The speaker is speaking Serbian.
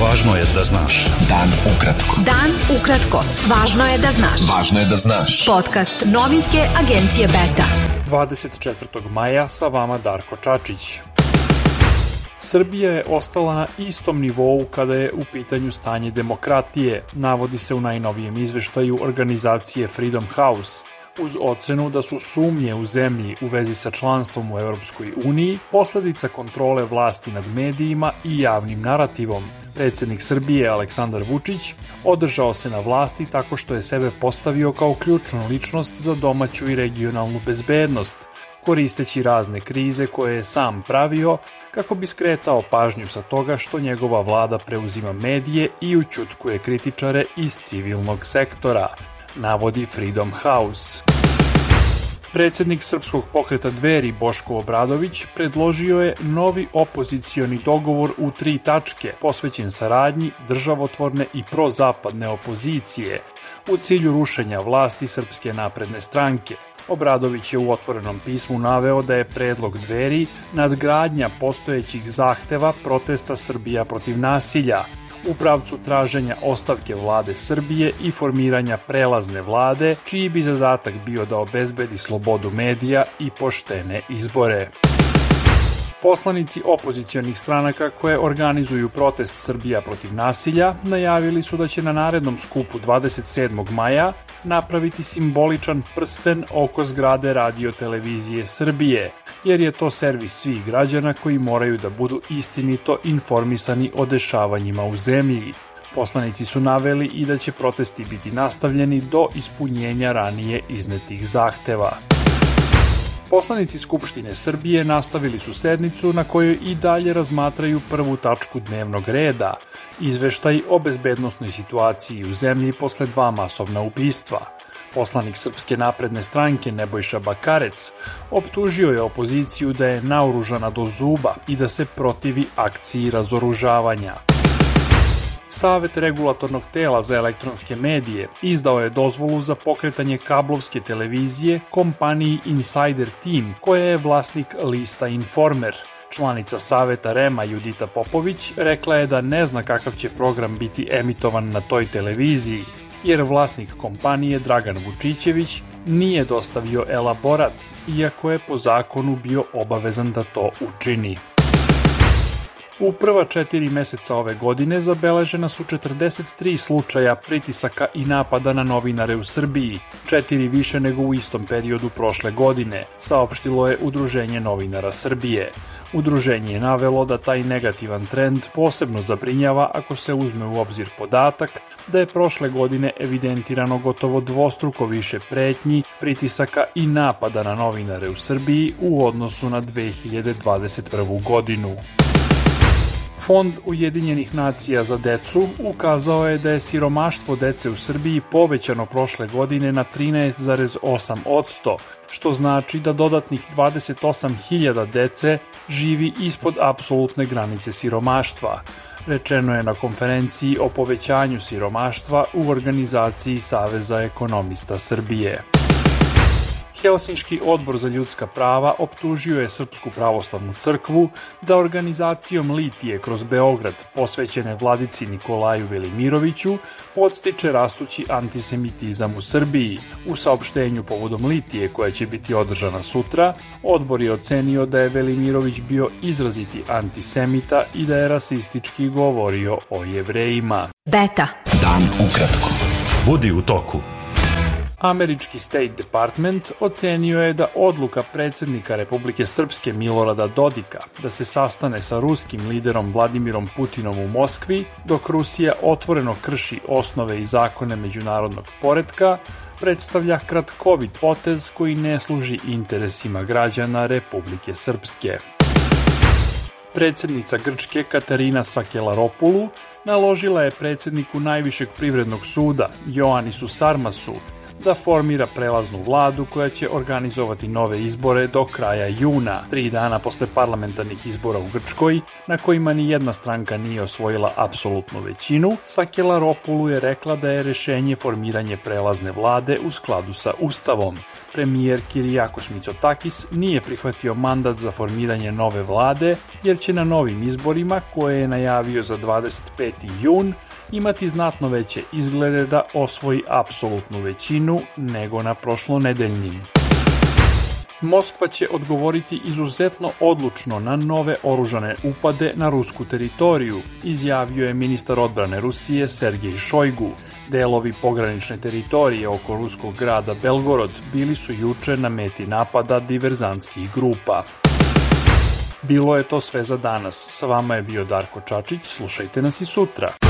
Važno je da znaš. Dan ukratko. Dan ukratko. Važno je da znaš. Važno je da znaš. Podcast novinske agencije Beta. 24. maja sa vama Darko Čačić. Srbija je ostala na istom nivou kada je u pitanju stanje demokratije, navodi se u najnovijem izveštaju organizacije Freedom House uz ocenu da su sumnje u zemlji u vezi sa članstvom u Europskoj uniji posledica kontrole vlasti nad medijima i javnim narativom. Predsednik Srbije Aleksandar Vučić održao se na vlasti tako što je sebe postavio kao ključnu ličnost za domaću i regionalnu bezbednost, koristeći razne krize koje je sam pravio kako bi skretao pažnju sa toga što njegova vlada preuzima medije i učutkuje kritičare iz civilnog sektora, navodi Freedom House. Predsednik Srpskog pokreta Dveri Boško Obradović predložio je novi opozicioni dogovor u tri tačke posvećen saradnji državotvorne i prozapadne opozicije u cilju rušenja vlasti Srpske napredne stranke. Obradović je u otvorenom pismu naveo da je predlog dveri nadgradnja postojećih zahteva protesta Srbija protiv nasilja, u pravcu traženja ostavke vlade Srbije i formiranja prelazne vlade, čiji bi zadatak bio da obezbedi slobodu medija i poštene izbore. Poslanici opozicionih stranaka koje organizuju protest Srbija protiv nasilja najavili su da će na narednom skupu 27. maja napraviti simboličan prsten oko zgrade radio televizije Srbije, jer je to servis svih građana koji moraju da budu istinito informisani o dešavanjima u zemlji. Poslanici su naveli i da će protesti biti nastavljeni do ispunjenja ranije iznetih zahteva. Poslanici Skupštine Srbije nastavili su sednicu na kojoj i dalje razmatraju prvu tačku dnevnog reda, izveštaj o bezbednostnoj situaciji u zemlji posle dva masovna ubistva. Poslanik Srpske napredne stranke Nebojša Bakarec optužio je opoziciju da je naoružana do zuba i da se protivi akciji razoružavanja. Savet regulatornog tela za elektronske medije izdao je dozvolu za pokretanje kablovske televizije kompaniji Insider Team, koja je vlasnik lista Informer. Članica Saveta Rema Judita Popović rekla je da ne zna kakav će program biti emitovan na toj televiziji, jer vlasnik kompanije Dragan Vučićević nije dostavio elaborat, iako je po zakonu bio obavezan da to učini. U prva četiri meseca ove godine zabeležena su 43 slučaja pritisaka i napada na novinare u Srbiji, četiri više nego u istom periodu prošle godine, saopštilo je Udruženje novinara Srbije. Udruženje je navelo da taj negativan trend posebno zabrinjava ako se uzme u obzir podatak da je prošle godine evidentirano gotovo dvostruko više pretnji, pritisaka i napada na novinare u Srbiji u odnosu na 2021. godinu. Fond Ujedinjenih nacija za decu ukazao je da je siromaštvo dece u Srbiji povećano prošle godine na 13,8%, što znači da dodatnih 28.000 dece živi ispod apsolutne granice siromaštva. Rečeno je na konferenciji o povećanju siromaštva u organizaciji Saveza ekonomista Srbije. Helsinški odbor za ljudska prava optužio je Srpsku pravoslavnu crkvu da organizacijom Litije kroz Beograd, posvećene vladici Nikolaju Velimiroviću, podstiče rastući antisemitizam u Srbiji. U saopštenju povodom Litije, koja će biti održana sutra, odbor je ocenio da je Velimirović bio izraziti antisemita i da je rasistički govorio o jevrejima. Beta. Dan ukratko. Budi u toku. Američki State Department ocenio je da odluka predsednika Republike Srpske Milorada Dodika da se sastane sa ruskim liderom Vladimirom Putinom u Moskvi, dok Rusija otvoreno krši osnove i zakone međunarodnog poredka, predstavlja kratkovit potez koji ne služi interesima građana Republike Srpske. Predsednica Grčke Katarina Sakelaropulu naložila je predsedniku najvišeg privrednog suda Joanisu Sarmasu da formira prelaznu vladu koja će organizovati nove izbore do kraja juna, tri dana posle parlamentarnih izbora u Grčkoj, na kojima ni jedna stranka nije osvojila apsolutnu većinu, Sakela Ropulu je rekla da je rešenje formiranje prelazne vlade u skladu sa Ustavom. Premijer Kirijakos Mitsotakis nije prihvatio mandat za formiranje nove vlade, jer će na novim izborima, koje je najavio za 25. jun, imati znatno veće izglede da osvoji apsolutnu većinu nego na prošlonedeljnim. Moskva će odgovoriti izuzetno odlučno na nove oružane upade na rusku teritoriju, izjavio je ministar odbrane Rusije Sergej Šojgu. Delovi pogranične teritorije oko ruskog grada Belgorod bili su juče na meti napada diverzantskih grupa. Bilo je to sve za danas. Sa vama je bio Darko Čačić, slušajte nas i sutra.